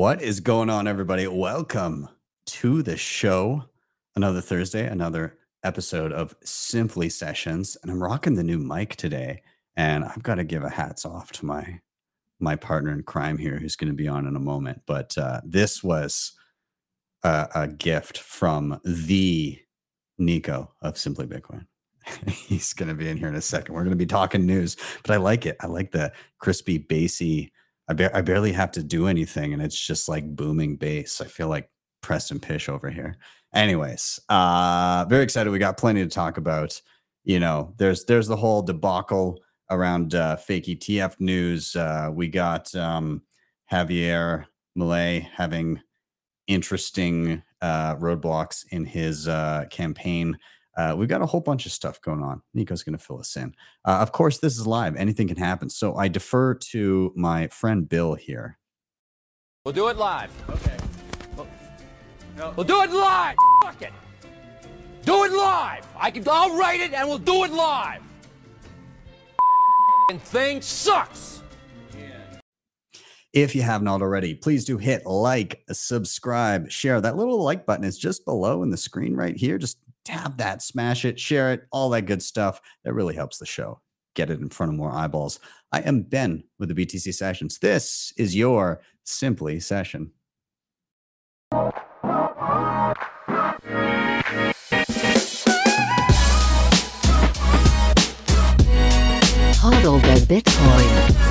What is going on, everybody? Welcome to the show. Another Thursday, another episode of Simply Sessions. And I'm rocking the new mic today. And I've got to give a hats off to my my partner in crime here who's going to be on in a moment. But uh, this was a, a gift from the Nico of Simply Bitcoin. He's going to be in here in a second. We're going to be talking news, but I like it. I like the crispy, bassy I, ba- I barely have to do anything and it's just like booming bass. I feel like Preston Pysh over here. Anyways, uh very excited. We got plenty to talk about. You know, there's there's the whole debacle around uh fake ETF news. Uh we got um Javier Milei having interesting uh roadblocks in his uh campaign uh, we've got a whole bunch of stuff going on. Nico's going to fill us in. Uh, of course, this is live. Anything can happen. So I defer to my friend Bill here. We'll do it live. Okay. We'll, no. we'll do it live. Fuck it. Do it live. I can. I'll write it and we'll do it live. And thing sucks. If you have not already, please do hit like, subscribe, share. That little like button is just below in the screen right here. Just tap that, smash it, share it, all that good stuff. That really helps the show. Get it in front of more eyeballs. I am Ben with the BTC Sessions. This is your Simply Session. Hodl the Bitcoin.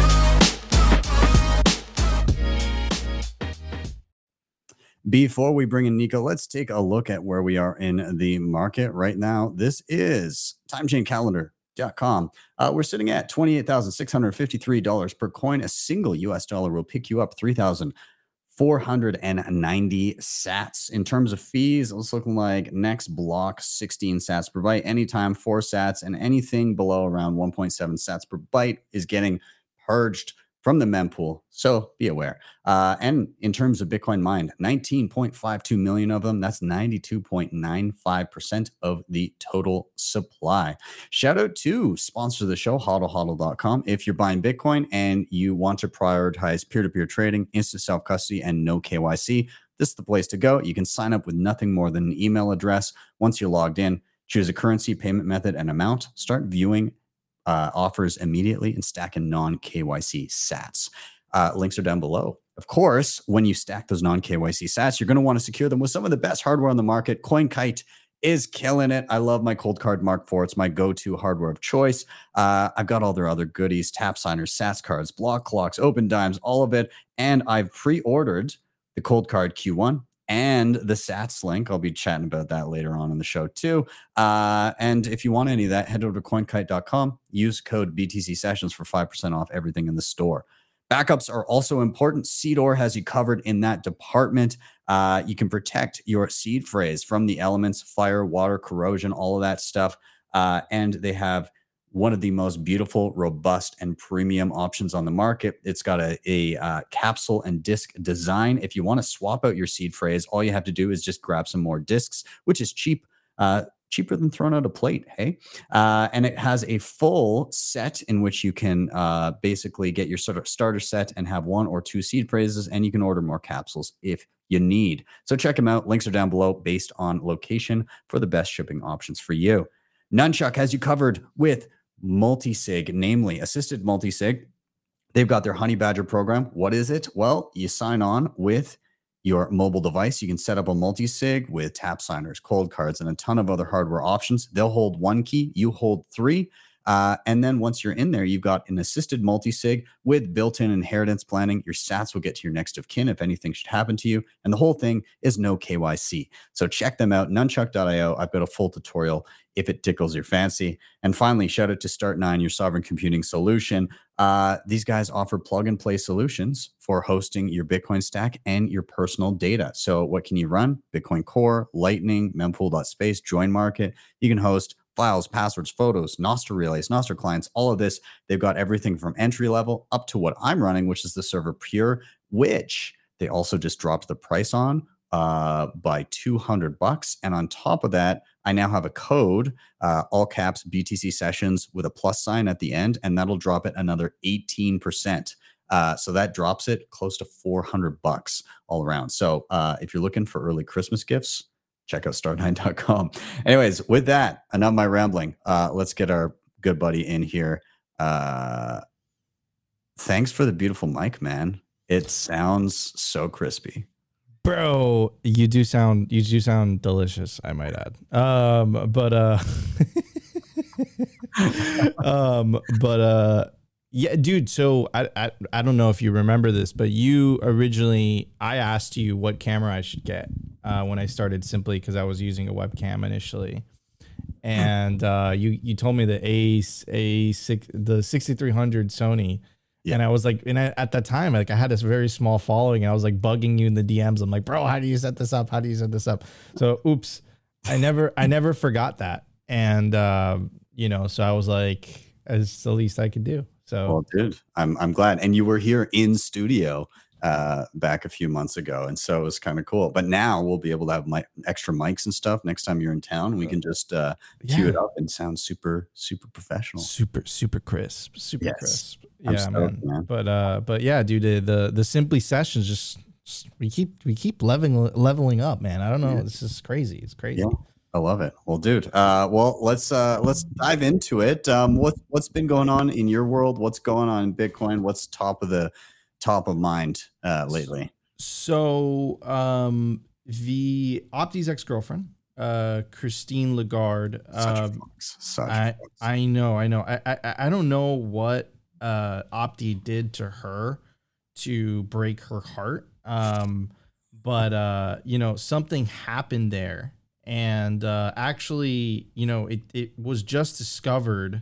Before we bring in Nico, let's take a look at where we are in the market right now. This is timechaincalendar.com. Uh, we're sitting at $28,653 per coin. A single US dollar will pick you up 3,490 sats. In terms of fees, it's looking like next block 16 sats per byte, anytime four sats, and anything below around 1.7 sats per byte is getting purged from the mempool. So be aware. Uh, and in terms of Bitcoin mined, 19.52 million of them. That's 92.95% of the total supply. Shout out to sponsor of the show, hodlhodl.com. If you're buying Bitcoin and you want to prioritize peer to peer trading, instant self custody, and no KYC, this is the place to go. You can sign up with nothing more than an email address. Once you're logged in, choose a currency, payment method, and amount. Start viewing uh, offers immediately and stack in non KYC sats. Uh, links are down below. Of course, when you stack those non KYC sats, you're going to want to secure them with some of the best hardware on the market. CoinKite is killing it. I love my Coldcard Mark IV. It's my go-to hardware of choice. Uh, I've got all their other goodies: tap signers, Sats cards, block clocks, Opendimes, all of it. And I've pre-ordered the Coldcard Q1 and the Sats link. I'll be chatting about that later on in the show too. Uh, and if you want any of that, head over to coinkite.com. Use code BTC Sessions for 5% off everything in the store. Backups are also important. Seedor has you covered in that department. Uh, you can protect your seed phrase from the elements, fire, water, corrosion, all of that stuff. Uh, and they have one of the most beautiful, robust, and premium options on the market. It's got a, a uh, capsule and disc design. If you want to swap out your seed phrase, all you have to do is just grab some more discs, which is cheap. Uh, cheaper than throwing out a plate hey uh, and it has a full set in which you can uh, basically get your sort of starter set and have one or two seed phrases and you can order more capsules if you need so check them out links are down below based on location for the best shipping options for you nunchuk has you covered with multi-sig, namely assisted multi-sig. They've got their Honey Badger program. What is it? Well, you sign on with your mobile device. You can set up a multi-sig with tap signers, cold cards, and a ton of other hardware options. They'll hold one key, you hold three. Uh, and then once you're in there, you've got an assisted multi-sig with built-in inheritance planning. Your sats will get to your next of kin if anything should happen to you. And the whole thing is no KYC. So check them out, nunchuk.io. I've got a full tutorial if it tickles your fancy. And finally, shout out to Start9, your sovereign computing solution. Uh, these guys offer plug and play solutions for hosting your Bitcoin stack and your personal data. So, what can you run? Bitcoin Core, Lightning, mempool.space, Join Market. You can host files, passwords, photos, Nostr relays, Nostr clients, all of this. They've got everything from entry level up to what I'm running, which is the server pure, which they also just dropped the price on uh, by 200 bucks. And on top of that, I now have a code, uh, all caps BTC sessions with a plus sign at the end, and that'll drop it another 18%. Uh, so that drops it close to 400 bucks all around. So uh, if you're looking for early Christmas gifts, check out start9.com. Anyways, with that, enough my rambling. Uh, let's get our good buddy in here. Uh, thanks for the beautiful mic, man. It sounds so crispy. Bro, you do sound you do sound delicious, I might add. Um, but uh um, but uh yeah, dude. So I, I I don't know if you remember this, but you originally I asked you what camera I should get uh, when I started simply because I was using a webcam initially, and uh, you you told me the a a six the sixty three hundred Sony. Yeah. And I was like, and I, at that time, like I had this very small following. And I was like bugging you in the DMs. I'm like, bro, how do you set this up? How do you set this up? So, oops, I never, I never forgot that. And uh, you know, so I was like, it's the least I could do. So Well, dude, I'm I'm glad. And you were here in studio uh back a few months ago and so it was kind of cool but now we'll be able to have my extra mics and stuff next time you're in town we can just uh cue it up and sound super super professional super super crisp super Yes. crisp I'm yeah stoked, man. man. but uh but yeah dude the the, the simply sessions just, just we keep we keep leveling leveling up man i don't know Yeah. this is crazy it's crazy Yeah. I love it. Well, dude. Uh, well, let's uh, let's dive into it. Um, what what's been going on in your world? What's going on in Bitcoin? What's top of the top of mind uh, lately? so um the opti's ex-girlfriend uh christine lagarde Such a uh, fox. Such a I. I know, I know. I, I I don't know what uh Opti did to her to break her heart. Um but uh you know, something happened there and uh actually, you know, it it was just discovered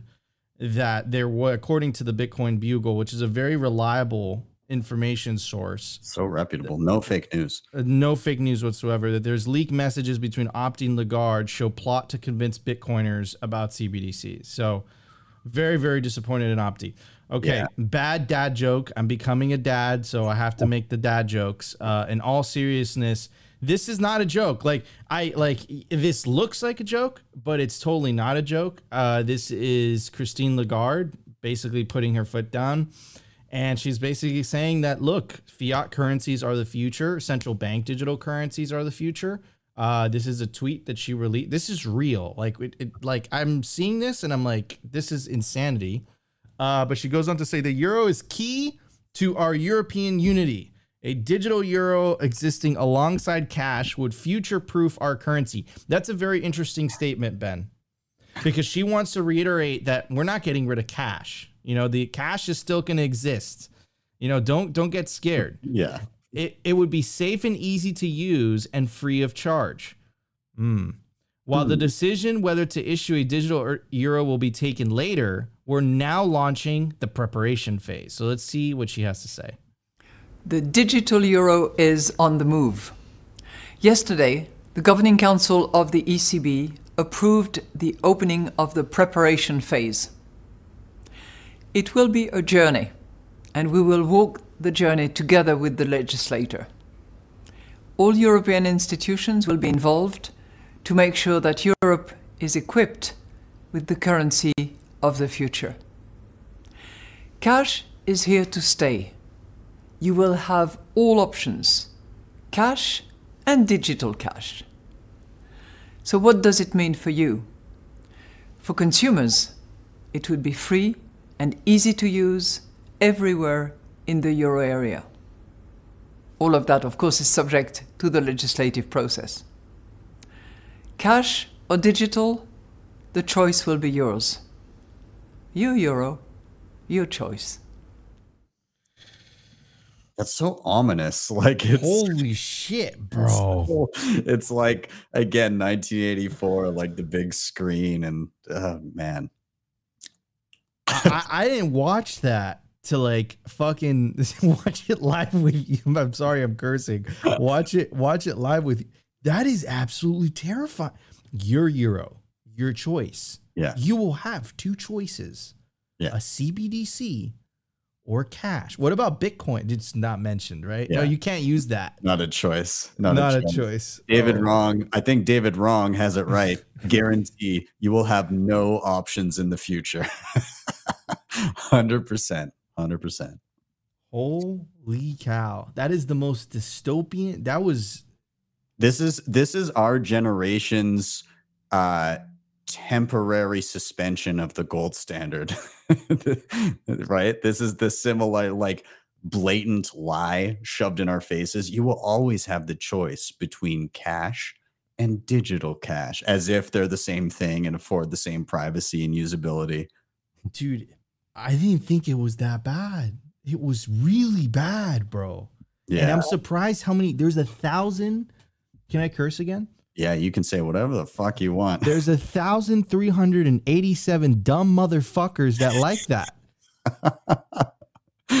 that there were, according to the Bitcoin Bugle, which is a very reliable information source, so reputable. No fake news. uh, no fake news whatsoever that there's leaked messages between Opti and Lagarde show plot to convince Bitcoiners about CBDC. So very, very disappointed in Opti. Okay, Yeah. bad dad joke. I'm becoming a dad, so I have to make the dad jokes. Uh, in all seriousness, this is not a joke. Like I like this looks like a joke, but it's totally not a joke. Uh, this is Christine Lagarde basically putting her foot down. And she's basically saying that look, fiat currencies are the future, central bank digital currencies are the future. Uh, this is a tweet that she released. This is real. Like, it, it, like I'm seeing this and I'm like, this is insanity. Uh, but she goes on to say the euro is key to our European unity. A digital euro existing alongside cash would future proof our currency. That's a very interesting statement, Ben, because she wants to reiterate that we're not getting rid of cash. You know, the cash is still going to exist. You know, don't don't get scared. Yeah. It it would be safe and easy to use and free of charge. Hmm. While the decision whether to issue a digital er- euro will be taken later, we're now launching the preparation phase. So let's see what she has to say. The digital euro is on the move. Yesterday, the Governing Council of the ECB approved the opening of the preparation phase. It will be a journey, and we will walk the journey together with the legislator. All European institutions will be involved to make sure that Europe is equipped with the currency of the future. Cash is here to stay you will have all options cash and digital cash. So, what does it mean for you? For consumers, it would be free and easy to use everywhere in the euro area. All of that, of course, is subject to the legislative process. Cash or digital, the choice will be yours. Your euro, your choice. That's so ominous. Like it's Holy shit, bro. it's like again 1984, like the big screen, and oh man. I, I didn't watch that to like fucking watch it live with you. I'm sorry, I'm cursing. Watch it, watch it live with you. That is absolutely terrifying. Your euro, your choice. Yeah. You will have two choices. Yeah. A CBDC or cash. What about Bitcoin? It's not mentioned, right? No, you can't use that. Not a choice. Not, Not, a, a choice. choice. David Oh. Wrong. I think David Wrong has it right. Guarantee you will have no options in the future. 100%. 100%. Holy cow. That is the most dystopian. That was This is this is our generation's uh temporary suspension of the gold standard. right? This is the similar like blatant lie shoved in our faces. You will always have the choice between cash and digital cash as if they're the same thing and afford the same privacy and usability. dude, I didn't think it was that bad. It was really bad, bro. And Yeah. I'm surprised how many there's a thousand. Can I curse again? Yeah, you can say whatever the fuck you want. There's a thousand three hundred and eighty-seven dumb motherfuckers that like that.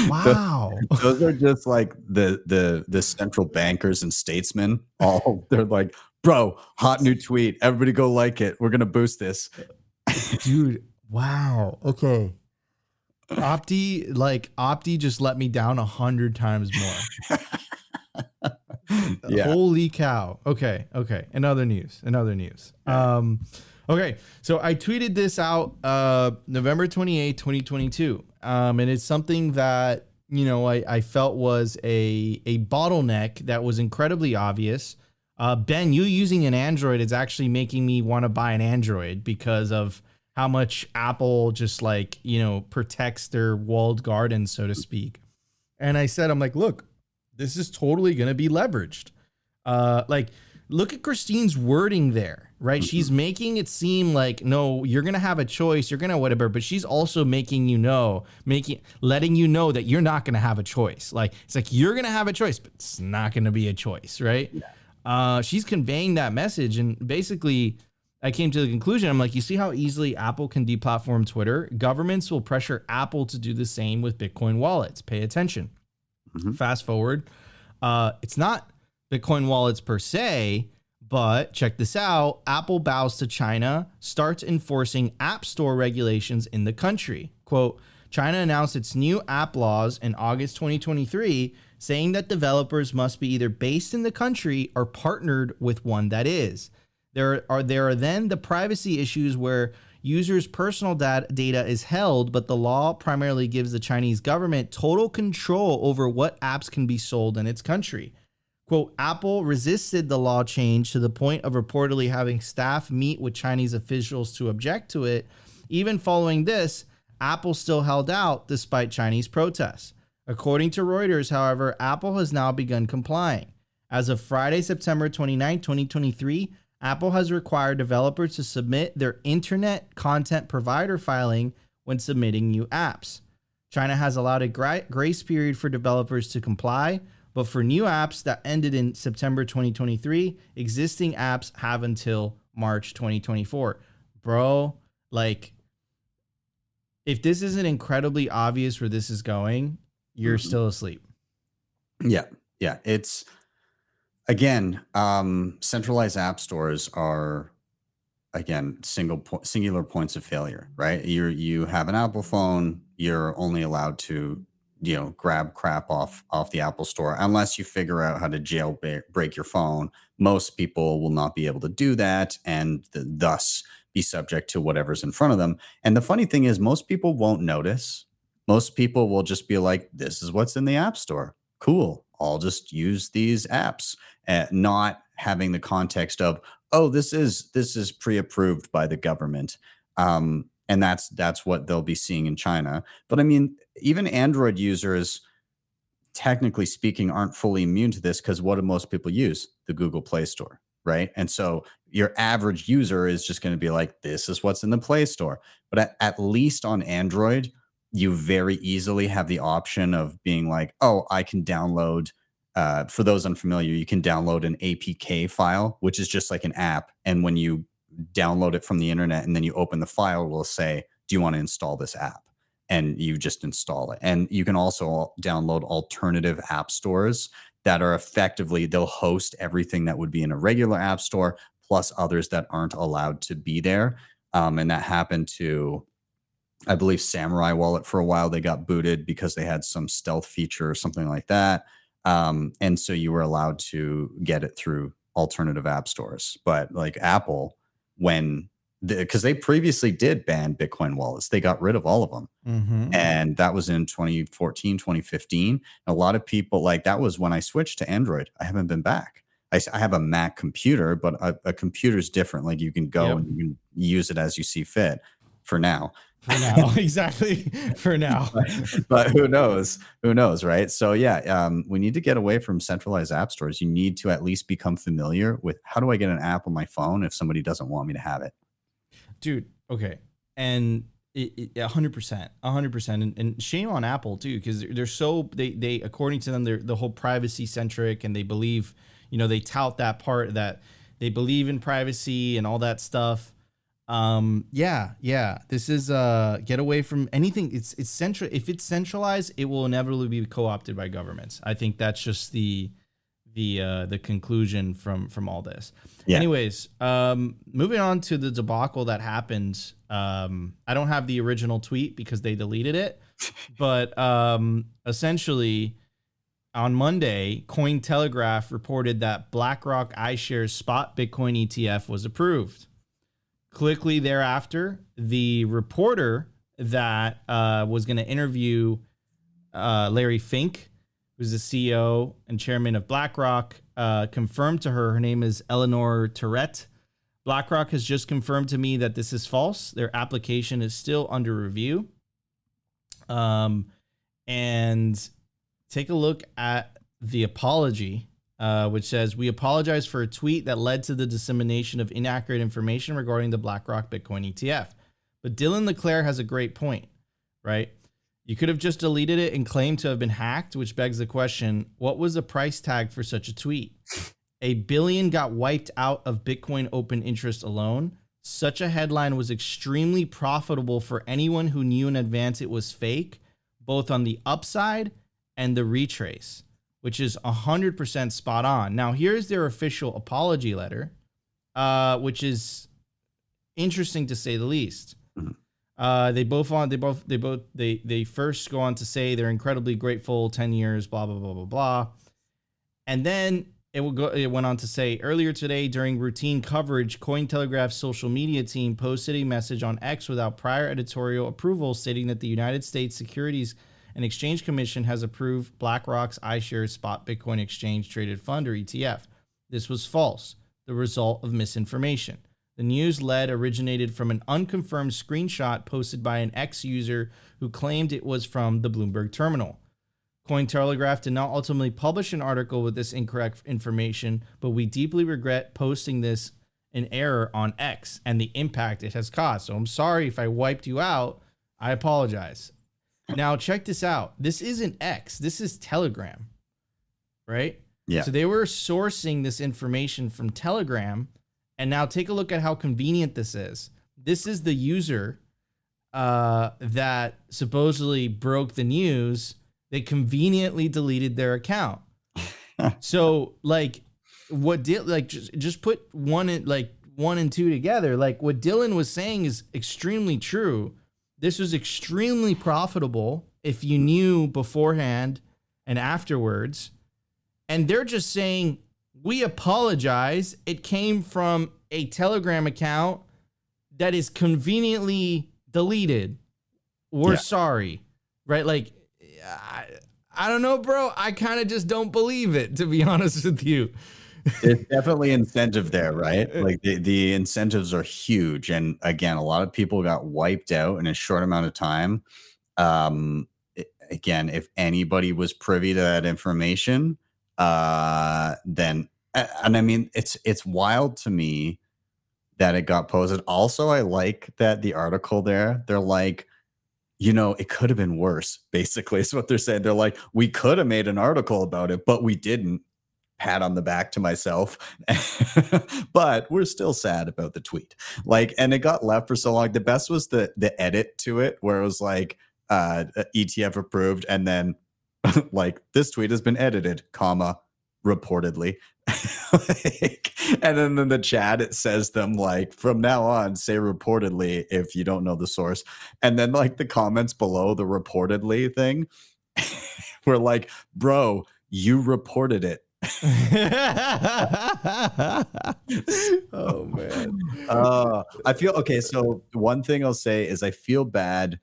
Wow. Those are just like the the the central bankers and statesmen. All they're like, bro, hot new tweet. Everybody go like it. We're gonna boost this. Dude, wow. Okay. Opti, like Opti just let me down a hundred times more. Yeah. Holy cow. Okay. Okay. In other news. In other news. Um, okay. So I tweeted this out uh November 28, 2022. Um, and it's something that, you know, I, I felt was a a bottleneck that was incredibly obvious. Uh, ben, you using an Android is actually making me want to buy an Android because of how much Apple just like, you know, protects their walled garden, so to speak. And I said, I'm like, look, this is totally going to be leveraged. Uh, like, look at Christine's wording there, right? She's making it seem like, no, you're going to have a choice, you're going to whatever, but she's also making you know, making, letting you know that you're not going to have a choice. Like, it's like you're going to have a choice, but it's not going to be a choice, right? Uh, she's conveying that message. And basically, I came to the conclusion I'm like, you see how easily Apple can deplatform Twitter? Governments will pressure Apple to do the same with Bitcoin wallets. Pay attention. Fast forward. Uh, it's not Bitcoin wallets per se, but check this out Apple bows to China, starts enforcing App Store regulations in the country. Quote, China announced its new app laws in August 2023, saying that developers must be either based in the country or partnered with one that is. There are there are then the privacy issues where users' personal dat- data is held, but the law primarily gives the Chinese government total control over what apps can be sold in its country. Quote, Apple resisted the law change to the point of reportedly having staff meet with Chinese officials to object to it. Even following this, Apple still held out despite Chinese protests. According to Reuters, however, Apple has now begun complying. As of Friday, September 29, 2023, Apple has required developers to submit their internet content provider filing when submitting new apps. China has allowed a gra- grace period for developers to comply, but for new apps that ended in September 2023, existing apps have until March 2024. Bro, like, if this isn't incredibly obvious where this is going, you're still asleep. Yeah, yeah. It's again, um, centralized app stores are again single po- singular points of failure, right? You you have an Apple phone, you're only allowed to you know grab crap off off the Apple store unless you figure out how to jailbreak your phone. Most people will not be able to do that, and th- thus be subject to whatever's in front of them. And the funny thing is, most people won't notice. Most people will just be like, "This is what's in the App Store. Cool. I'll just use these apps." uh, not having the context of oh this is this is pre-approved by the government. Um, and that's that's what they'll be seeing in china. But i mean even android users technically speaking aren't fully immune to this because what do most people use? The google play store right? And so your average user is just going to be like this is what's in the play store. But at, at least on android you very easily have the option of being like oh i can download uh, for those unfamiliar, you can download an APK file, which is just like an app. And when you download it from the internet and then you open the file, it will say, Do you want to install this app? And you just install it. And you can also download alternative app stores that are effectively, they'll host everything that would be in a regular app store, plus others that aren't allowed to be there. Um, and that happened to, I believe, Samurai Wallet for a while. They got booted because they had some stealth feature or something like that um, and so you were allowed to get it through alternative app stores but like apple when because they previously did ban Bitcoin wallets. They got rid of all of them. Mhm. And that was in 2014, 2015. A lot of people like that was when I switched to Android. I haven't been back. I have a Mac computer, but a, a computer is different. Like you can go Yep. and you can use it as you see fit for now. For now, exactly. For now. but who knows? Who knows, right? So yeah, um, we need to get away from centralized app stores. You need to at least become familiar with how do I get an app on my phone if somebody doesn't want me to have it. dude okay and it, it, 100% 100% and, and shame on apple too because they're, they're so they they according to them they're the whole privacy centric and they believe you know they tout that part that they believe in privacy and all that stuff um yeah yeah this is uh get away from anything it's it's central if it's centralized it will inevitably be co-opted by governments i think that's just the the uh the conclusion from from all this Yeah. anyways um moving on to the debacle that happened um i don't have the original tweet because they deleted it but um essentially on Monday, Cointelegraph reported that BlackRock iShares spot Bitcoin ETF was approved. Quickly thereafter, the reporter that uh, was going to interview uh, Larry Fink, who's the CEO and chairman of BlackRock, uh, confirmed to her her name is Eleanor Terrett. BlackRock has just confirmed to me that this is false. Their application is still under review. Um, and take a look at the apology, uh, which says we apologize for a tweet that led to the dissemination of inaccurate information regarding the BlackRock Bitcoin ETF. But Dylan LeClaire has a great point, right? You could have just deleted it and claimed to have been hacked, which begs the question what was the price tag for such a tweet? A billion got wiped out of Bitcoin open interest alone. Such a headline was extremely profitable for anyone who knew in advance it was fake, both on the upside and the retrace, which is 100% spot on. Now, here's their official apology letter, uh, which is interesting to say the least. Uh, they both on they both they both they they first go on to say they're incredibly grateful 10 years blah blah blah blah blah and then it will go it went on to say earlier today during routine coverage cointelegraph's social media team posted a message on x without prior editorial approval stating that the united states securities and exchange commission has approved blackrock's ishares spot bitcoin exchange traded fund or etf this was false the result of misinformation the news lead originated from an unconfirmed screenshot posted by an ex user who claimed it was from the Bloomberg terminal. Cointelegraph did not ultimately publish an article with this incorrect information, but we deeply regret posting this in error on X and the impact it has caused. So I'm sorry if I wiped you out. I apologize. Now, check this out. This isn't X, this is Telegram, right? Yeah. So they were sourcing this information from Telegram. And now take a look at how convenient this is. This is the user uh, that supposedly broke the news. They conveniently deleted their account. so like what did like just, just put one in like one and two together. Like what Dylan was saying is extremely true. This was extremely profitable if you knew beforehand and afterwards. And they're just saying, we apologize. It came from a Telegram account that is conveniently deleted. We're Yeah. sorry. Right? Like, I, I don't know, bro. I kind of just don't believe it, to be honest with you. There's definitely incentive there, right? Like the, the incentives are huge. And again, a lot of people got wiped out in a short amount of time. Um, again, if anybody was privy to that information, uh, then and I mean it's it's wild to me that it got posted. Also, I like that the article there, they're like, you know, it could have been worse, basically, is what they're saying. They're like, we could have made an article about it, but we didn't. Pat on the back to myself. but we're still sad about the tweet. Like, and it got left for so long. The best was the the edit to it where it was like uh ETF approved, and then like this tweet has been edited, comma, reportedly. like, and then in the chat it says them like from now on say reportedly if you don't know the source and then like the comments below the reportedly thing were like bro you reported it oh man. Uh, I feel okay. So one thing I'll say is I feel bad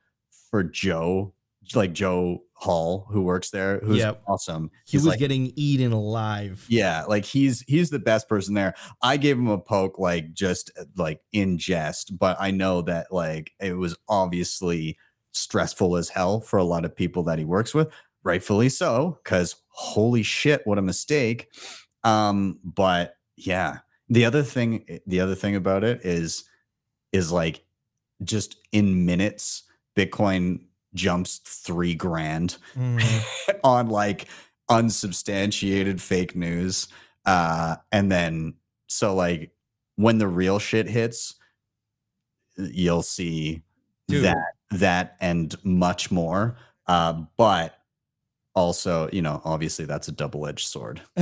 for Joe, like Joe Hall, who works there, who's Yep. awesome. He He's was like, getting eaten alive. yeah, like he's he's the best person there. I gave him a poke, like just like in jest, but I know that like it was obviously stressful as hell for a lot of people that he works with, rightfully so, because holy shit, what a mistake. Um, but yeah, the other thing, the other thing about it is, is like just in minutes, Bitcoin jumps three grand Mhm. on like unsubstantiated fake news. Uh, and then so like when the real shit hits, you'll see Dude. that that and much more. Uh, but also, you know, obviously that's a double-edged sword.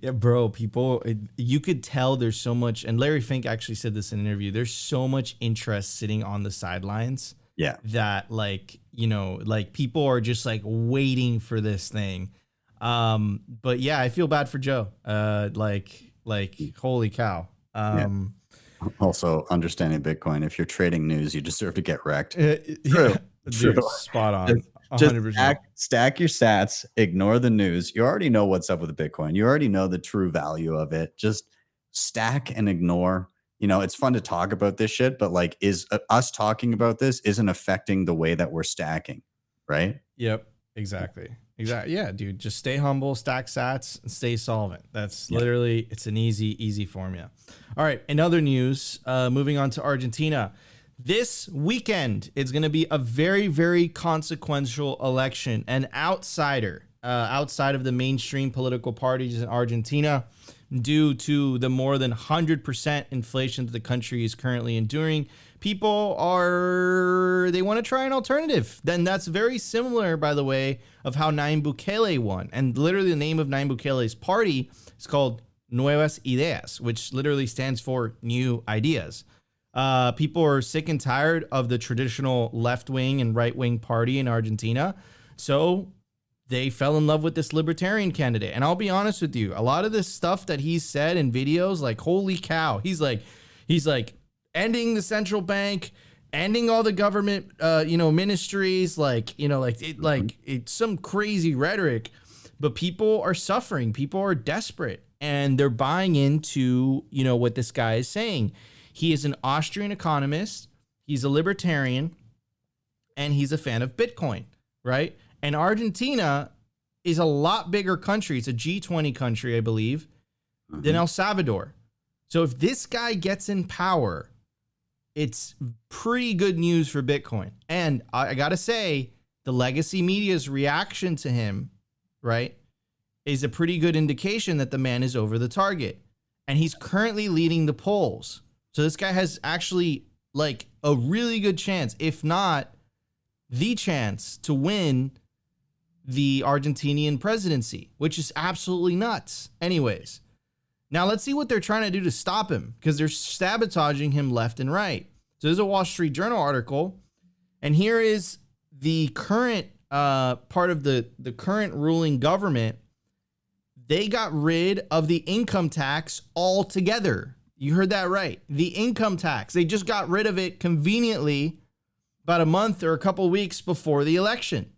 yeah, bro, people, you could tell there's so much, and Larry Fink actually said this in an interview. There's so much interest sitting on the sidelines Yeah. that, like, you know, like people are just like waiting for this thing. Um, but yeah, I feel bad for Joe. Uh, like, like, holy cow. Um, Also, understanding Bitcoin, if you're trading news, you deserve to get wrecked. uh, True. dude, True. spot on. Just- 100%. stack, stack your sats, ignore the news. You already know what's up with Bitcoin. You already know the true value of it. Just stack and ignore. You know, it's fun to talk about this shit, but like, is uh, us talking about this isn't affecting the way that we're stacking, right? Yep, exactly. Exactly. Yeah, dude, just stay humble, stack sats, and stay solvent. That's Yeah. literally it's an easy, easy formula. All right, in other news, uh, moving on to Argentina. This weekend is going to be a very, very consequential election. An outsider, uh, outside of the mainstream political parties in Argentina, due to the more than 100% inflation that the country is currently enduring, people are, they want to try an alternative. Then that's very similar, by the way, of how Nayib Bukele won. And literally, the name of Nayib Bukele's party is called Nuevas Ideas, which literally stands for new ideas. Uh, people are sick and tired of the traditional left wing and right wing party in Argentina. So they fell in love with this libertarian candidate. And I'll be honest with you, a lot of this stuff that he said in videos, like, holy cow, he's like, he's like ending the central bank, ending all the government, uh, you know, ministries, like, you know, like, it, like it's some crazy rhetoric, but people are suffering. People are desperate and they're buying into, you know, what this guy is saying. He is an Austrian economist. He's a libertarian and he's a fan of Bitcoin, right? And Argentina is a lot bigger country. It's a G20 country, I believe, mm-hmm. than El Salvador. So if this guy gets in power, it's pretty good news for Bitcoin. And I, I got to say, the legacy media's reaction to him, right, is a pretty good indication that the man is over the target. And he's currently leading the polls. So this guy has actually like a really good chance, if not the chance to win the Argentinian presidency, which is absolutely nuts. Anyways, now let's see what they're trying to do to stop him because they're sabotaging him left and right. So there's a Wall Street Journal article, and here is the current uh, part of the the current ruling government. They got rid of the income tax altogether. You heard that right. The income tax. They just got rid of it conveniently about a month or a couple weeks before the election.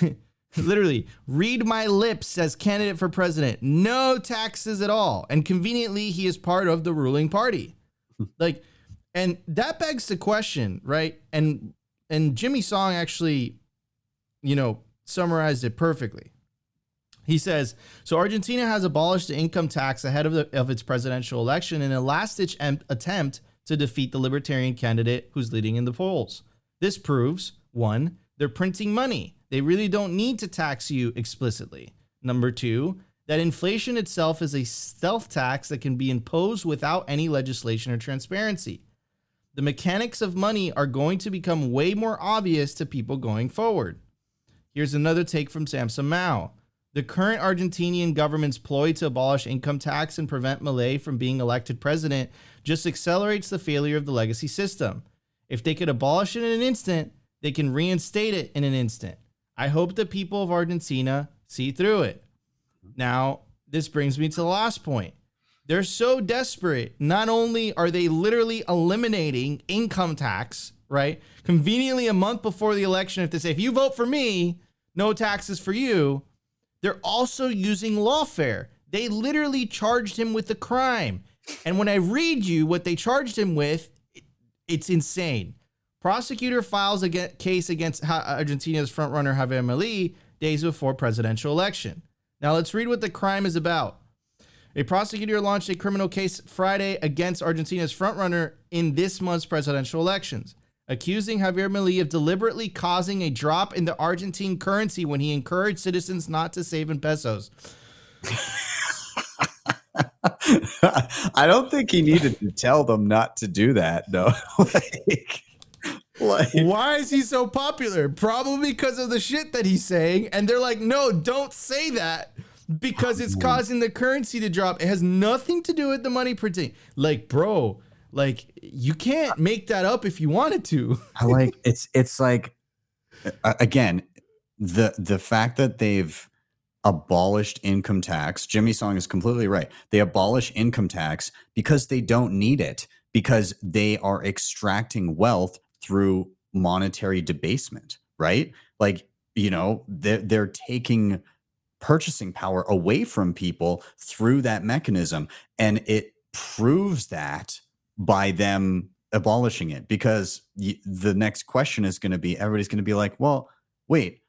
Literally, read my lips as candidate for president. No taxes at all. And conveniently, he is part of the ruling party. like, and that begs the question, right? And and Jimmy Song actually, you know, summarized it perfectly. He says, so Argentina has abolished the income tax ahead of, the, of its presidential election in a last ditch em- attempt to defeat the libertarian candidate who's leading in the polls. This proves one, they're printing money. They really don't need to tax you explicitly. Number two, that inflation itself is a stealth tax that can be imposed without any legislation or transparency. The mechanics of money are going to become way more obvious to people going forward. Here's another take from Samson Mow. The current Argentinian government's ploy to abolish income tax and prevent Milei from being elected president just accelerates the failure of the legacy system. If they could abolish it in an instant, they can reinstate it in an instant. I hope the people of Argentina see through it. Now, this brings me to the last point. They're so desperate. Not only are they literally eliminating income tax, right? Conveniently, a month before the election, if they say, if you vote for me, no taxes for you, they're also using lawfare. They literally charged him with a crime. And when I read you what they charged him with, it's insane. Prosecutor files a case against Argentina's frontrunner Javier Milei days before presidential election. Now let's read what the crime is about. A prosecutor launched a criminal case Friday against Argentina's frontrunner in this month's presidential elections, accusing Javier Milei of deliberately causing a drop in the Argentine currency when he encouraged citizens not to save in pesos. I don't think he needed to tell them not to do that, though. like, like, Why is he so popular? Probably because of the shit that he's saying. And they're like, no, don't say that because it's causing the currency to drop. It has nothing to do with the money printing. Like, bro, like you can't make that up if you wanted to. I like it's it's like again the the fact that they've abolished income tax. Jimmy Song is completely right. They abolish income tax because they don't need it because they are extracting wealth through monetary debasement, right? Like, you know, they're, they're taking purchasing power away from people through that mechanism. And it proves that by them abolishing it because y- the next question is going to be everybody's going to be like, well, wait,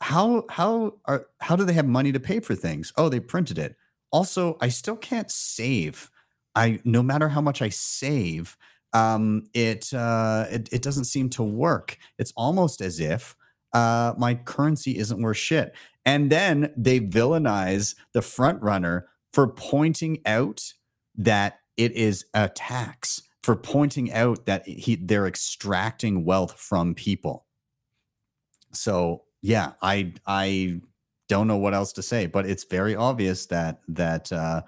how how are how do they have money to pay for things? Oh, they printed it. Also, I still can't save. I no matter how much I save, um, it uh, it it doesn't seem to work. It's almost as if uh, my currency isn't worth shit. And then they villainize the front runner for pointing out that it is a tax, for pointing out that he they're extracting wealth from people. So yeah, I I don't know what else to say, but it's very obvious that that uh,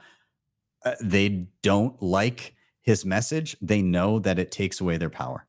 uh, they don't like his message. They know that it takes away their power.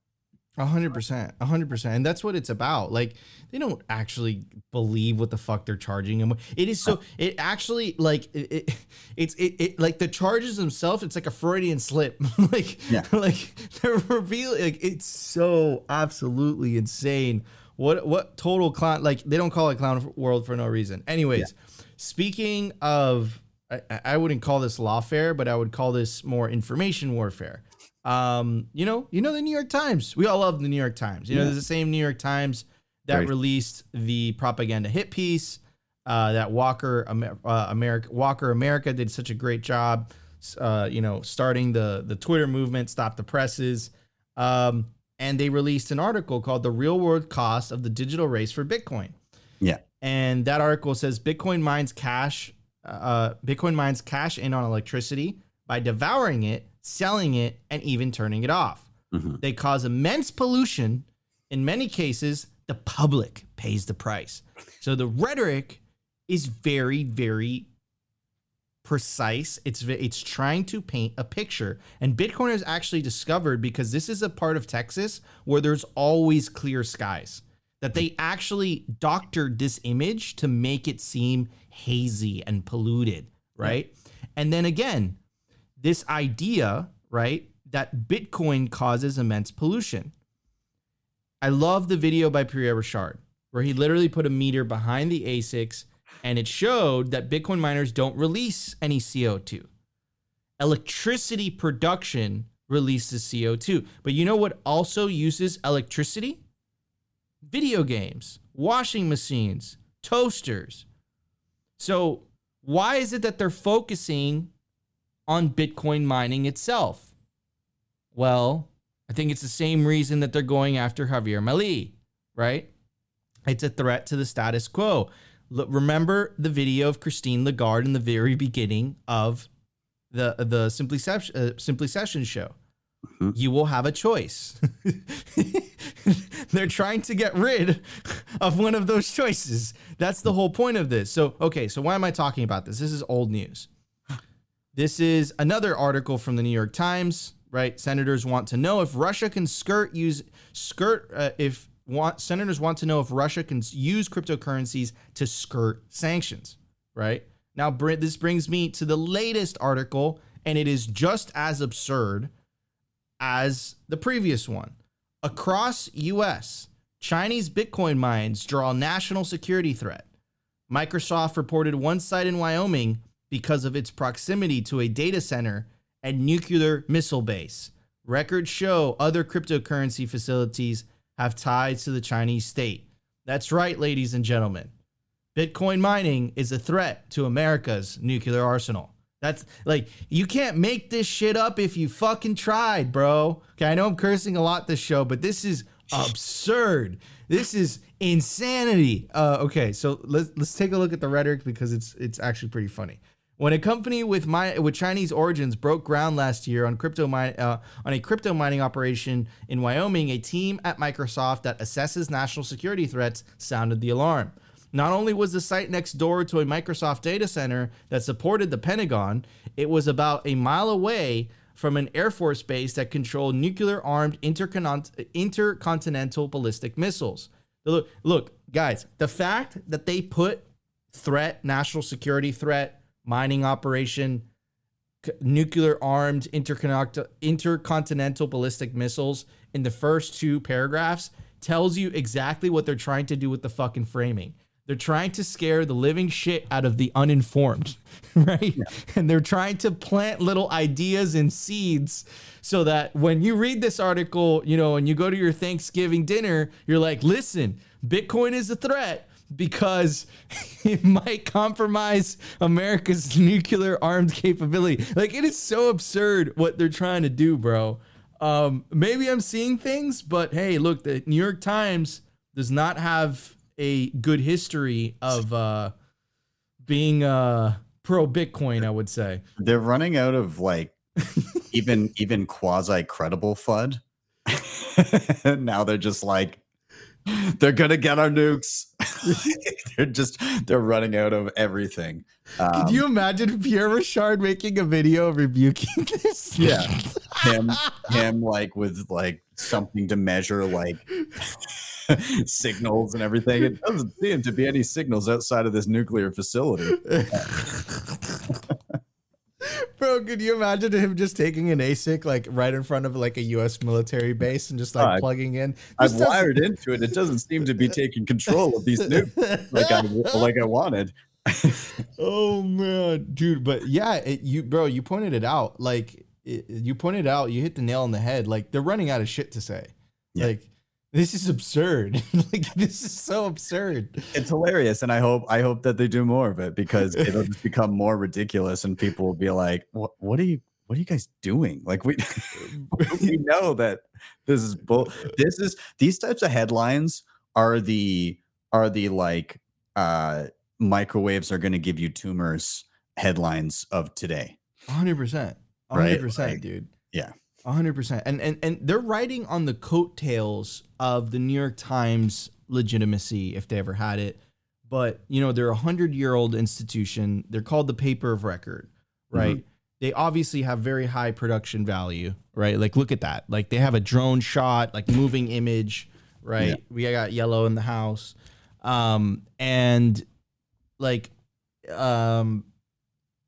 A hundred percent, a hundred percent, and that's what it's about. Like they don't actually believe what the fuck they're charging them. It is so. It actually like it, it it's it, it like the charges themselves. It's like a Freudian slip. like Yeah. like they're revealing. Like it's so absolutely insane. What what total clown? Like they don't call it clown world for no reason. Anyways, speaking of, I, I wouldn't call this lawfare, but I would call this more information warfare. Um, you know, you know the New York Times. We all love the New York Times. You know, Yeah. the same New York Times that Very- released the propaganda hit piece. Uh, that Walker uh, America Walker America did such a great job. Uh, you know, starting the the Twitter movement, stop the presses. Um, and they released an article called "The Real World Cost of the Digital Race for Bitcoin." Yeah. And that article says Bitcoin mines cash, uh, Bitcoin mines cash in on electricity by devouring it, selling it, and even turning it off. Mhm. They cause immense pollution. In many cases, the public pays the price. So the rhetoric is very, very precise. It's it's trying to paint a picture. And Bitcoin is actually discovered because this is a part of Texas where there's always clear skies that they actually doctored this image to make it seem hazy and polluted, right? And then again, this idea, right, that Bitcoin causes immense pollution. I love the video by Pierre Rochard where he literally put a meter behind the ASICs and it showed that Bitcoin miners don't release any CO2. Electricity production releases CO2. But you know what also uses electricity? Video games, washing machines, toasters. So, why is it that they're focusing on Bitcoin mining itself? Well, I think it's the same reason that they're going after Javier Milei, right? It's a threat to the status quo. Look, remember the video of Christine Lagarde in the very beginning of the the Simply Session, uh, Simply Sessions show. You will have a choice. They're trying to get rid of one of those choices. That's the whole point of this. So, okay, so why am I talking about this? This is old news. This is another article from the New York Times, right? Senators want to know if Russia can skirt use skirt uh, if want senators want to know if Russia can use cryptocurrencies to skirt sanctions, right? Now, this brings me to the latest article, and it is just as absurd as the previous one. Across US, Chinese Bitcoin mines draw national security threat. Microsoft reported one site in Wyoming because of its proximity to a data center and nuclear missile base. Records show other cryptocurrency facilities have ties to the Chinese state. That's right, ladies and gentlemen. Bitcoin mining is a threat to America's nuclear arsenal. That's like you can't make this shit up if you fucking tried, bro. Okay, I know I'm cursing a lot this show, but this is absurd. This is insanity. Uh, okay, so let's let's take a look at the rhetoric because it's it's actually pretty funny. When a company with my with Chinese origins broke ground last year on crypto uh, on a crypto mining operation in Wyoming, a team at Microsoft that assesses national security threats sounded the alarm. Not only was the site next door to a Microsoft data center that supported the Pentagon, it was about a mile away from an Air Force base that controlled nuclear armed intercontinental ballistic missiles. Look, look, guys, the fact that they put threat, national security threat, mining operation, nuclear armed intercontinental ballistic missiles in the first two paragraphs tells you exactly what they're trying to do with the fucking framing. They're trying to scare the living shit out of the uninformed, right? Yeah. And they're trying to plant little ideas and seeds so that when you read this article, you know, and you go to your Thanksgiving dinner, you're like, listen, Bitcoin is a threat because it might compromise America's nuclear armed capability. Like, it is so absurd what they're trying to do, bro. Um, maybe I'm seeing things, but hey, look, the New York Times does not have a good history of uh, being uh, pro Bitcoin. I would say they're running out of like even even quasi credible FUD. now they're just like they're gonna get our nukes. they're just they're running out of everything. Um, Can you imagine Pierre Rochard making a video rebuking this? Yeah, him him like with like something to measure like signals and everything. It doesn't seem to be any signals outside of this nuclear facility. Bro, could you imagine him just taking an ASIC like right in front of like a U.S. military base and just like uh, plugging in? This I've wired into it. It doesn't seem to be taking control of these nukes like I like I wanted. oh man, dude! But yeah, it, you bro, you pointed it out. Like it, you pointed out, you hit the nail on the head. Like they're running out of shit to say. Yeah. Like this is absurd. like this is so absurd. It's hilarious, and I hope I hope that they do more of it because it'll just become more ridiculous, and people will be like, "What? What are you? What are you guys doing?" Like we we know that this is bull. This is these types of headlines are the are the like uh microwaves are going to give you tumors headlines of today. 100 percent, 100 percent, dude. Yeah hundred percent. And and and they're riding on the coattails of the New York Times legitimacy, if they ever had it. But you know, they're a hundred year old institution. They're called the paper of record, right? Mm-hmm. They obviously have very high production value, right? Like look at that. Like they have a drone shot, like moving image, right? Yeah. We got yellow in the house. Um, and like um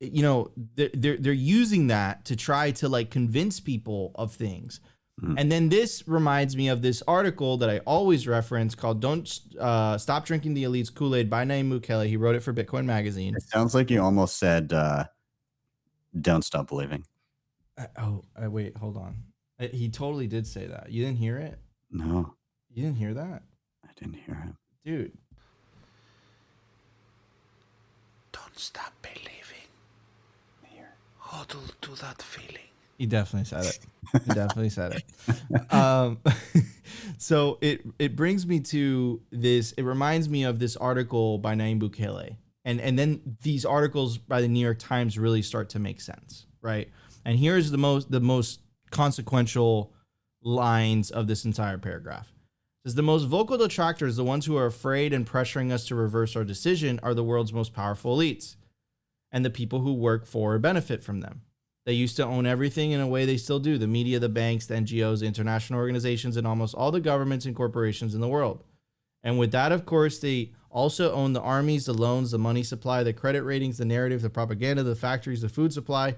you know they're, they're they're using that to try to like convince people of things. Mm. and then this reminds me of this article that i always reference called don't uh, stop drinking the elite's kool-aid by nayib bukele he wrote it for bitcoin magazine. It sounds like you almost said uh, don't stop believing. Uh, oh uh, wait hold on. Uh, he totally did say that. You didn't hear it? No. You didn't hear that? I didn't hear him dude. Don't stop believing huddle to that feeling. He definitely said it. He definitely said it. Um, so it it brings me to this. It reminds me of this article by Nayib Bukele, and and then these articles by the New York Times really start to make sense, right? And here's the most the most consequential lines of this entire paragraph. It says the most vocal detractors, the ones who are afraid and pressuring us to reverse our decision, are the world's most powerful elites and the people who work for or benefit from them. They used to own everything in a way they still do the media, the banks, the NGOs, the international organizations, and almost all the governments and corporations in the world. And with that, of course, they also own the armies, the loans, the money supply, the credit ratings, the narrative, the propaganda, the factories, the food supply.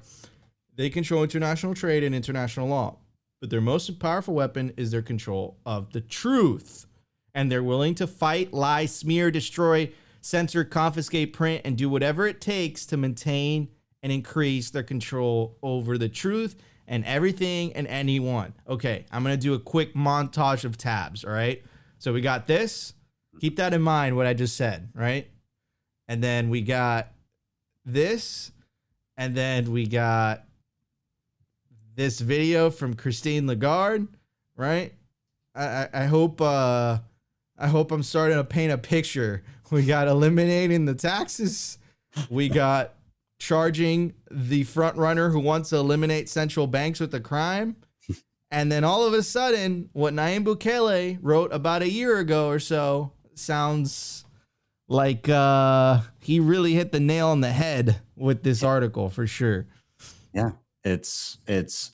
They control international trade and international law. But their most powerful weapon is their control of the truth. And they're willing to fight, lie, smear, destroy, censor, confiscate, print, and do whatever it takes to maintain and increase their control over the truth and everything and anyone. Okay, I'm gonna do a quick montage of tabs. All right. So we got this. Keep that in mind, what I just said, right? And then we got this, and then we got this video from Christine Lagarde, right? I, I, I hope uh I hope I'm starting to paint a picture. We got eliminating the taxes. We got charging the front runner who wants to eliminate central banks with the crime. And then all of a sudden, what Nayib Bukele wrote about a year ago or so sounds like uh, he really hit the nail on the head with this article for sure. Yeah, it's it's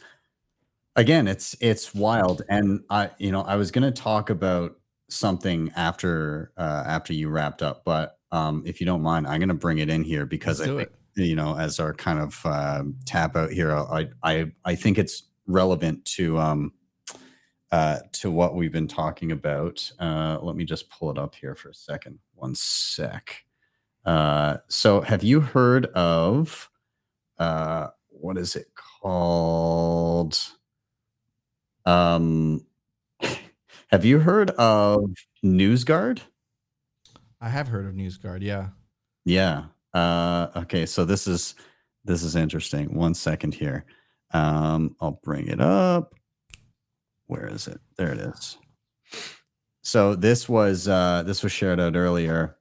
again, it's it's wild, and I you know I was gonna talk about something after uh, after you wrapped up, but um, if you don't mind, I'm gonna bring it in here because Let's I think you know as our kind of uh, tap out here, I I I think it's relevant to um uh to what we've been talking about. Uh, let me just pull it up here for a second. One sec. Uh, so have you heard of uh what is it called? Um, have you heard of NewsGuard? I have heard of NewsGuard, yeah. Yeah. Uh, okay. So this is this is interesting. One second here. Um, I'll bring it up. Where is it? There it is. So this was uh, this was shared out earlier.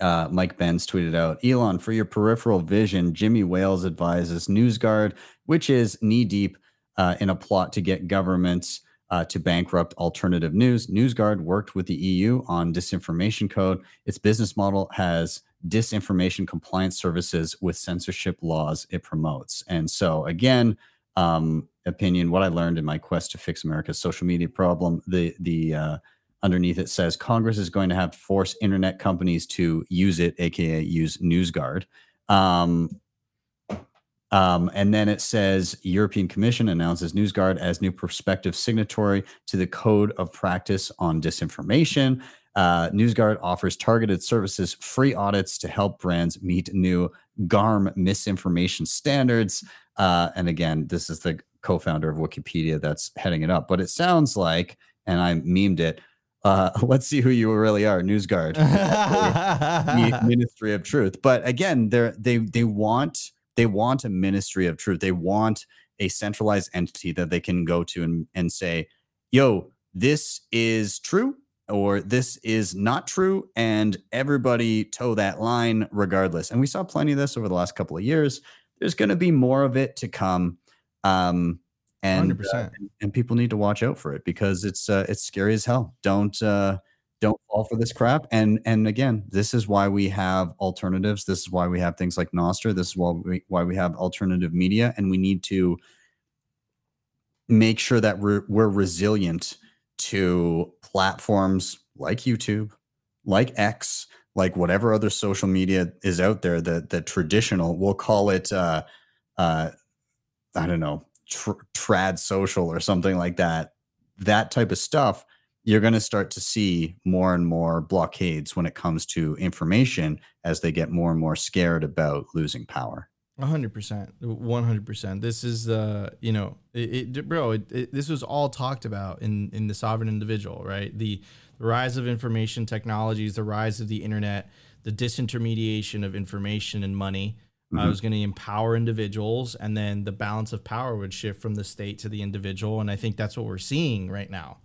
Uh, Mike Benz tweeted out, Elon, for your peripheral vision, Jimmy Wales advises NewsGuard, which is knee deep uh, in a plot to get governments uh, to bankrupt alternative news. NewsGuard worked with the EU on disinformation code. Its business model has disinformation compliance services with censorship laws it promotes. And so, again, um, opinion, what I learned in my quest to fix America's social media problem, the the uh, underneath it says Congress is going to have to force internet companies to use it, aka use NewsGuard. Um, um, and then it says European Commission announces NewsGuard as new prospective signatory to the Code of Practice on Disinformation. Uh, NewsGuard offers targeted services, free audits to help brands meet new GARM misinformation standards. Uh, and again, this is the co-founder of Wikipedia that's heading it up. But it sounds like, and I memed it. Uh, let's see who you really are, NewsGuard, Ministry of Truth. But again, they they they want they want a Ministry of Truth. They want a centralized entity that they can go to and, and say, "Yo, this is true." Or this is not true, and everybody toe that line regardless. And we saw plenty of this over the last couple of years. There's going to be more of it to come. Um, and, uh, 100%. and people need to watch out for it because it's uh, it's scary as hell. Don't uh, don't fall for this crap. And and again, this is why we have alternatives. This is why we have things like Nostr. This is why we why we have alternative media, and we need to make sure that we're we're resilient to platforms like YouTube, like X, like whatever other social media is out there. That the traditional, we'll call it. Uh, uh, I don't know, tr- trad social or something like that. That type of stuff, you're going to start to see more and more blockades when it comes to information as they get more and more scared about losing power. Hundred percent, one hundred percent. This is the you know, it, it bro. It, it, this was all talked about in in the sovereign individual, right? The, the rise of information technologies, the rise of the internet, the disintermediation of information and money. Uh, Mhm. was going to empower individuals, and then the balance of power would shift from the state to the individual. And I think that's what we're seeing right now.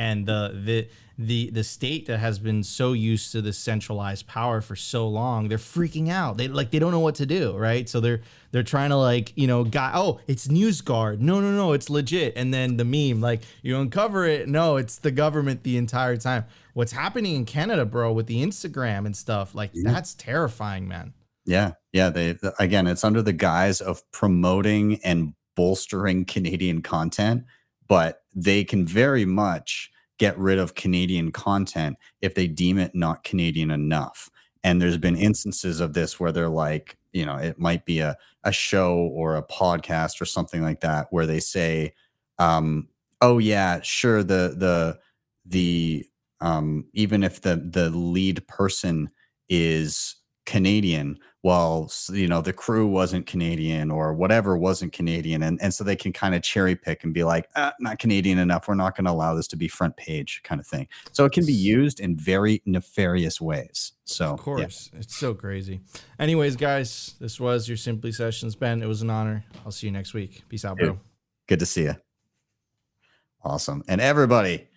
And the the the the state that has been so used to this centralized power for so long, they're freaking out. They like they don't know what to do, right? So they're they're trying to like you know, guy. Oh, it's NewsGuard. No, no, no, it's legit. And then the meme, like you uncover it. No, it's the government the entire time. What's happening in Canada, bro, with the Instagram and stuff, like Yeah. that's terrifying, man. Yeah, yeah. They again, it's under the guise of promoting and bolstering Canadian content, but they can very much get rid of Canadian content if they deem it not Canadian enough. And there's been instances of this where they're like, you know, it might be a, a show or a podcast or something like that where they say, um, oh yeah, sure, the the the um even if the the lead person is Canadian, well, you know, the crew wasn't Canadian or whatever wasn't Canadian. And, and so they can kind of cherry pick and be like, ah, not Canadian enough. We're not going to allow this to be front page kind of thing. So it can be used in very nefarious ways. So, Of yeah. course. It's so crazy. Anyways, guys, this was your Simply Sessions. Ben, it was an honor. I'll see you next week. Peace out, bro. Good to see you. Awesome. And everybody,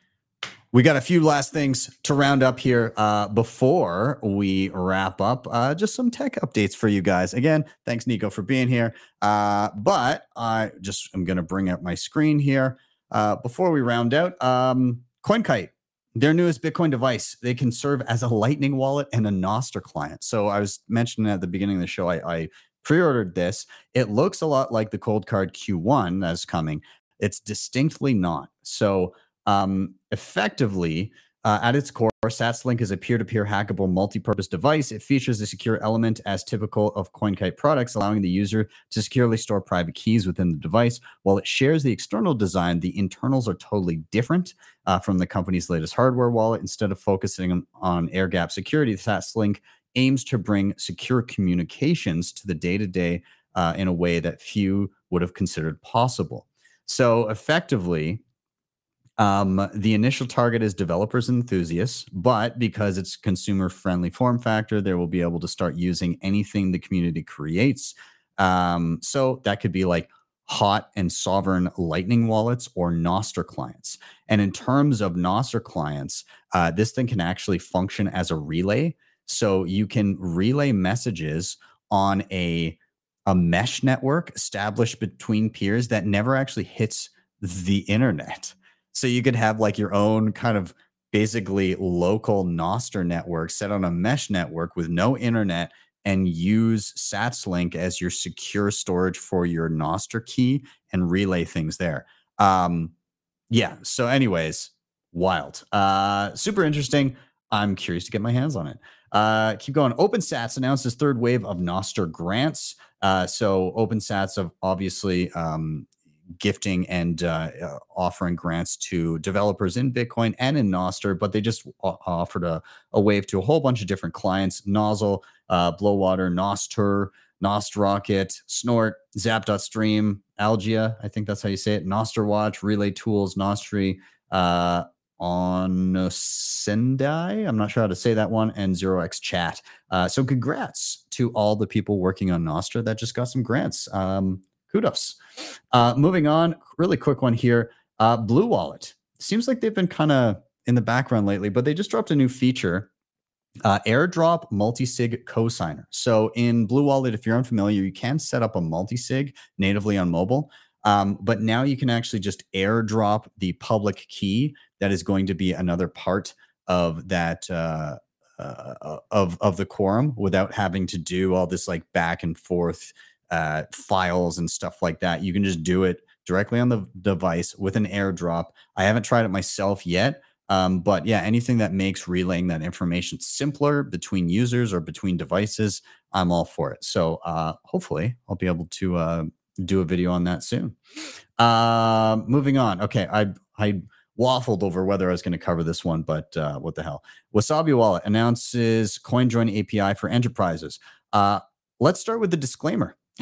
we got a few last things to round up here uh, before we wrap up. Uh, just some tech updates for you guys. Again, thanks, Nico, for being here. Uh, but I just am going to bring up my screen here uh, before we round out. Um, CoinKite, their newest Bitcoin device, they can serve as a Lightning wallet and a Nostr client. So I was mentioning at the beginning of the show, I, I pre-ordered this. It looks a lot like the Coldcard Q1 that's coming. It's distinctly not. So um, effectively, uh, at its core, SatsLink is a peer-to-peer hackable multi-purpose device. It features a secure element as typical of CoinKite products, allowing the user to securely store private keys within the device. While it shares the external design, the internals are totally different uh, from the company's latest hardware wallet. Instead of focusing on, air gap security, SatsLink aims to bring secure communications to the day-to-day uh, in a way that few would have considered possible. So effectively, um, the initial target is developers and enthusiasts, but because it's consumer friendly form factor, they will be able to start using anything the community creates. Um, so that could be like hot and sovereign lightning wallets or Nostr clients. And in terms of Nostr clients, uh, this thing can actually function as a relay. So you can relay messages on a a mesh network established between peers that never actually hits the internet. So you could have like your own kind of basically local Nostr network set on a mesh network with no internet and use SatsLink as your secure storage for your Nostr key and relay things there. Um, yeah. So, anyways, wild. Uh, super interesting. I'm curious to get my hands on it. Uh, keep going. OpenSats announced its third wave of Nostr grants. Uh, so OpenSats have obviously um, gifting and uh, uh, offering grants to developers in Bitcoin and in Nostr, but they just offered a, a wave to a whole bunch of different clients: Nozzle, uh, Blowater, Nostr, Nostrocket, Snort, Zap.stream, Algia. I think that's how you say it. Nostr Watch, Relay Tools, Nostri. Uh, on Sendai. I'm not sure how to say that one, and Zero X Chat. Uh, so congrats to all the people working on Nostr that just got some grants. Um, kudos. Uh, moving on, really quick one here. Uh, BlueWallet seems like they've been kind of in the background lately, but they just dropped a new feature. Uh, airdrop multi-sig cosigner. So in BlueWallet, if you're unfamiliar, you can set up a multi-sig natively on mobile. Um, but now you can actually just airdrop the public key that is going to be another part of that uh, uh, of of the quorum without having to do all this like back and forth uh, files and stuff like that. You can just do it directly on the device with an airdrop. I haven't tried it myself yet, um, but yeah, anything that makes relaying that information simpler between users or between devices, I'm all for it. So uh, hopefully, I'll be able to uh, do a video on that soon. Uh, moving on. Okay, I I waffled over whether I was going to cover this one, but uh, what the hell? Wasabi Wallet announces CoinJoin API for enterprises. Uh, let's start with the disclaimer.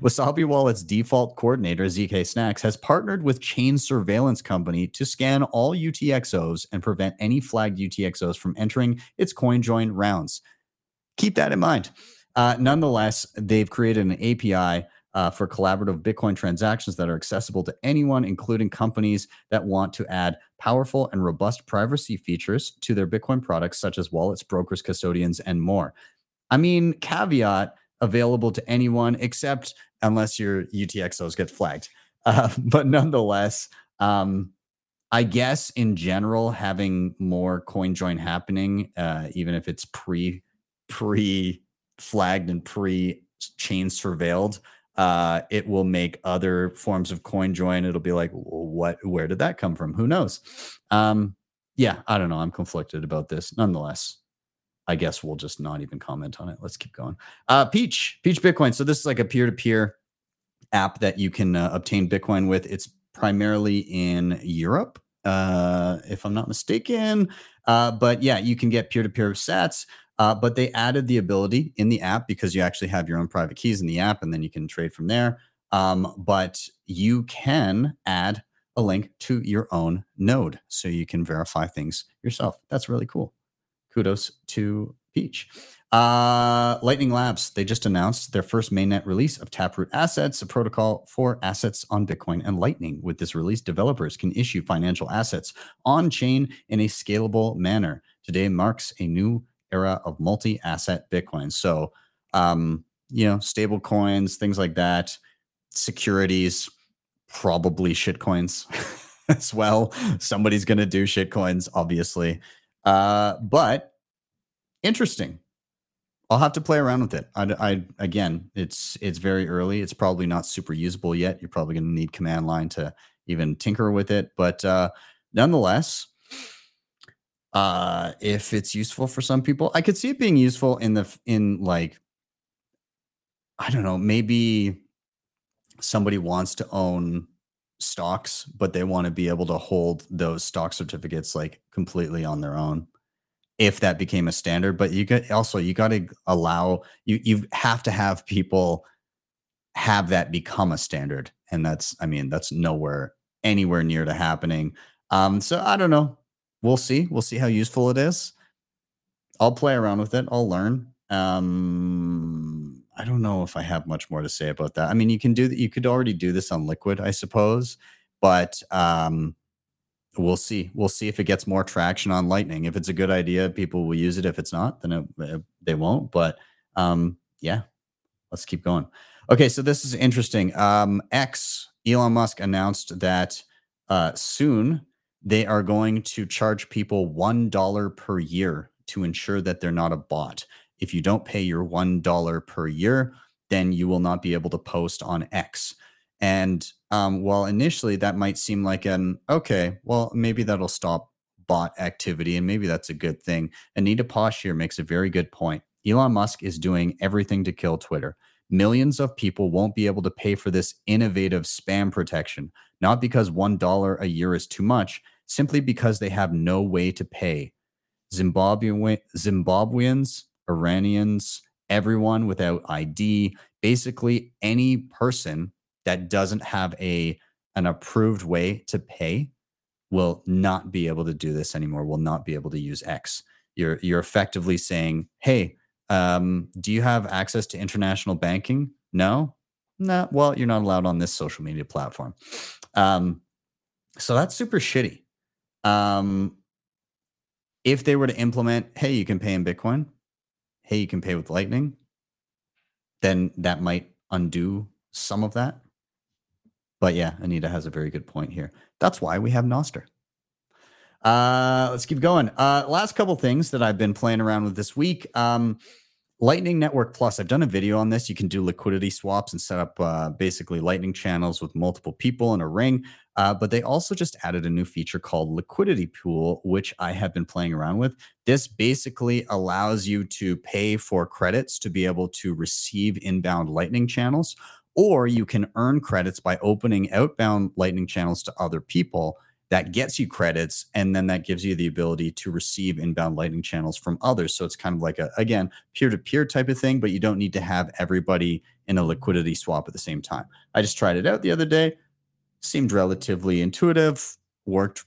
Wasabi Wallet's default coordinator, zkSNACKs, has partnered with Chain Surveillance Company to scan all UTXOs and prevent any flagged UTXOs from entering its CoinJoin rounds. Keep that in mind. Uh, nonetheless, they've created an API uh, for collaborative Bitcoin transactions that are accessible to anyone, including companies that want to add powerful and robust privacy features to their Bitcoin products, such as wallets, brokers, custodians, and more. I mean, caveat available to anyone except unless your UTXOs get flagged. Uh, but nonetheless, um, I guess in general, having more coin join happening, uh, even if it's pre pre flagged and pre chain surveilled, uh, it will make other forms of coin join. It'll be like, what? Where did that come from? Who knows? Um, yeah, I don't know. I'm conflicted about this. Nonetheless, I guess we'll just not even comment on it. Let's keep going. Uh, Peach, Peach Bitcoin. So this is like a peer to peer app that you can uh, obtain Bitcoin with. It's primarily in Europe, uh, if I'm not mistaken. Uh, but yeah, you can get peer to peer sats. Uh, but they added the ability in the app because you actually have your own private keys in the app and then you can trade from there. Um, but you can add a link to your own node so you can verify things yourself. That's really cool. Kudos to Peach. Uh, Lightning Labs, they just announced their first mainnet release of Taproot Assets, a protocol for assets on Bitcoin and Lightning. With this release, developers can issue financial assets on chain in a scalable manner. Today marks a new era of multi asset Bitcoin. So, um, you know, stable coins, things like that, securities, probably shitcoins as well. Somebody's going to do shitcoins, obviously. Uh, but interesting. I'll have to play around with it. I, I again, it's it's very early. It's probably not super usable yet. You're probably going to need command line to even tinker with it. But uh, nonetheless, uh, if it's useful for some people, I could see it being useful in the in like I don't know, maybe somebody wants to own stocks, but they want to be able to hold those stock certificates like completely on their own if that became a standard. But you got also you got to allow you you have to have people have that become a standard. And that's I mean, that's nowhere anywhere near to happening. Um, so I don't know. We'll see. We'll see how useful it is. I'll play around with it. I'll learn. Um I don't know if I have much more to say about that. I mean, you can do that. You could already do this on Liquid, I suppose, but um, we'll see. We'll see if it gets more traction on Lightning. If it's a good idea, people will use it. If it's not, then it, it, they won't. But um, yeah, let's keep going. Okay, so this is interesting. Um, X, Elon Musk announced that uh, soon they are going to charge people one dollar per year to ensure that they're not a bot if you don't pay your $1 per year, then you will not be able to post on X. And um, while initially that might seem like an okay, well, maybe that'll stop bot activity and maybe that's a good thing. Anita Posch here makes a very good point. Elon Musk is doing everything to kill Twitter. Millions of people won't be able to pay for this innovative spam protection, not because $1 a year is too much, simply because they have no way to pay. Zimbabwe, Zimbabweans Iranians, everyone without ID, basically any person that doesn't have a an approved way to pay will not be able to do this anymore. Will not be able to use X. You're you're effectively saying, "Hey, um, do you have access to international banking?" No, no. Well, you're not allowed on this social media platform. Um, so that's super shitty. Um, if they were to implement, hey, you can pay in Bitcoin, hey, you can pay with Lightning, then that might undo some of that. But yeah, Anita has a very good point here. That's why we have Nostr. Uh, let's keep going. Uh, last couple things that I've been playing around with this week. Um, Lightning Network Plus. I've done a video on this. You can do liquidity swaps and set up uh, basically Lightning channels with multiple people in a ring. Uh, but they also just added a new feature called Liquidity Pool, which I have been playing around with. This basically allows you to pay for credits to be able to receive inbound Lightning channels, or you can earn credits by opening outbound Lightning channels to other people. That gets you credits, and then that gives you the ability to receive inbound Lightning channels from others. So it's kind of like a, again, peer to peer type of thing, but you don't need to have everybody in a liquidity swap at the same time. I just tried it out the other day seemed relatively intuitive, worked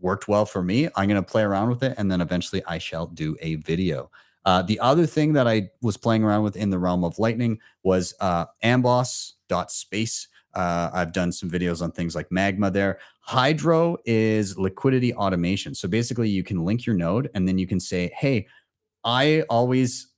worked well for me. I'm going to play around with it and then eventually I shall do a video. Uh, the other thing that I was playing around with in the realm of Lightning was uh, amboss.space. Uh, I've done some videos on things like Magma there. Hydro is liquidity automation. So basically, you can link your node and then you can say, hey, I always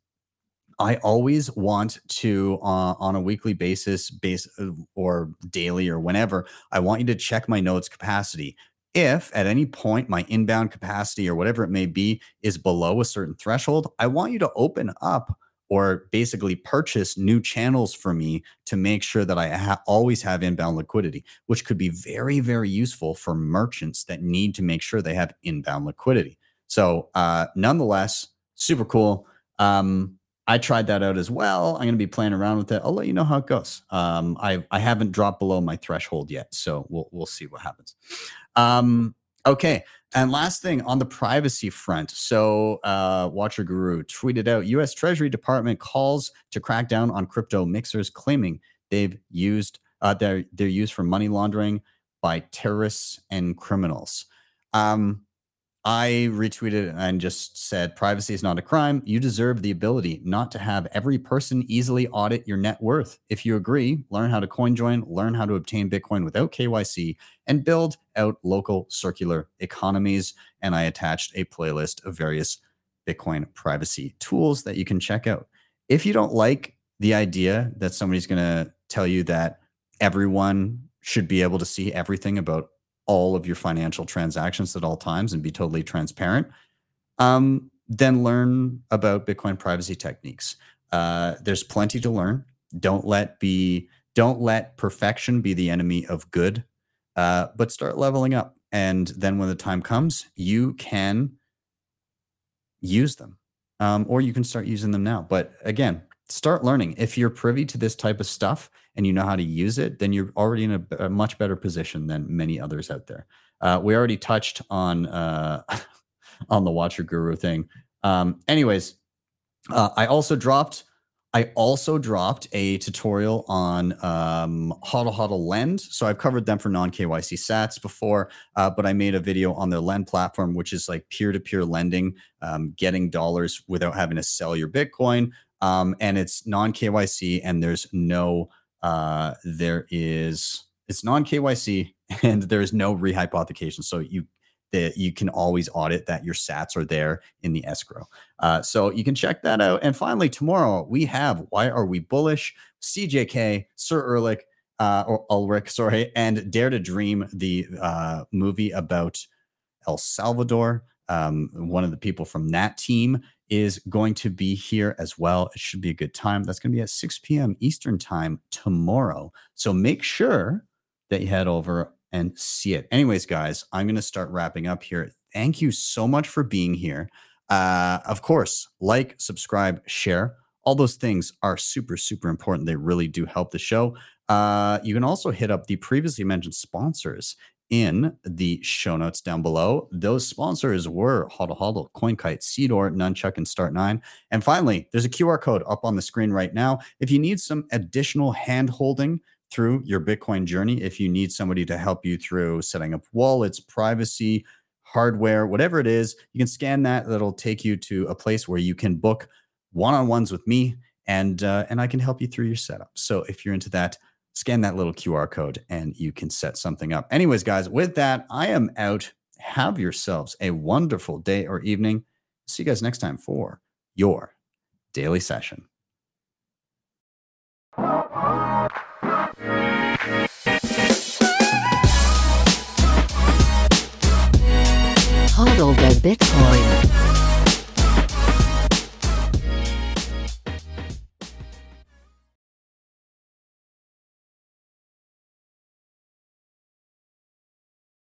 I always want to, uh, on a weekly basis, base uh, or daily or whenever, I want you to check my nodes capacity. If at any point my inbound capacity or whatever it may be is below a certain threshold, I want you to open up or basically purchase new channels for me to make sure that I ha- always have inbound liquidity, which could be very, very useful for merchants that need to make sure they have inbound liquidity. So, uh, nonetheless, super cool. Um, I tried that out as well. I'm going to be playing around with it. I'll let you know how it goes. Um, I I haven't dropped below my threshold yet, so we'll we'll see what happens. Um, okay, and last thing on the privacy front. So, uh, Watcher Guru tweeted out: U.S. Treasury Department calls to crack down on crypto mixers, claiming they've used uh, they're they're used for money laundering by terrorists and criminals. Um, I retweeted and just said, privacy is not a crime. You deserve the ability not to have every person easily audit your net worth. If you agree, learn how to coin join, learn how to obtain Bitcoin without KYC, and build out local circular economies. And I attached a playlist of various Bitcoin privacy tools that you can check out. If you don't like the idea that somebody's going to tell you that everyone should be able to see everything about all of your financial transactions at all times and be totally transparent, um, then learn about Bitcoin privacy techniques. Uh, there's plenty to learn. Don't let be don't let perfection be the enemy of good, uh, but start leveling up. And then when the time comes, you can use them, um, or you can start using them now. But again, start learning. If you're privy to this type of stuff and you know how to use it, then you're already in a, a much better position than many others out there. Uh, we already touched on uh, on the Watcher Guru thing. Um, anyways, uh, I also dropped. I also dropped a tutorial on um, HODL HODL Lend. So I've covered them for non KYC Sats before, uh, but I made a video on their Lend platform, which is like peer to peer lending, um, getting dollars without having to sell your Bitcoin um, and it's non KYC, and there's no uh, there is it's non KYC, and there's no rehypothecation. So you that you can always audit that your sats are there in the escrow. Uh, so you can check that out. And finally, tomorrow we have Why Are We Bullish? CJK, Sir Erlich, uh, or Ulrich, sorry, and Dare to Dream, the uh, movie about El Salvador. Um, one of the people from that team is going to be here as well. It should be a good time. That's going to be at 6 p.m. Eastern time tomorrow. So make sure that you head over and see it. Anyways, guys, I'm going to start wrapping up here. Thank you so much for being here. Uh, of course, like, subscribe, share. All those things are super, super important. They really do help the show. Uh, you can also hit up the previously mentioned sponsors in the show notes down below. Those sponsors were HODL HODL, CoinKite, Seedor, Nunchuk, and Start9. And finally, there's a QR code up on the screen right now. If you need some additional hand holding through your Bitcoin journey, if you need somebody to help you through setting up wallets, privacy, hardware, whatever it is, you can scan that. That'll take you to a place where you can book one-on-ones with me and uh, and I can help you through your setup. So if you're into that, scan that little QR code and you can set something up. Anyways, guys, with that, I am out. Have yourselves a wonderful day or evening. See you guys next time for your daily session. Hodl the Bitcoin.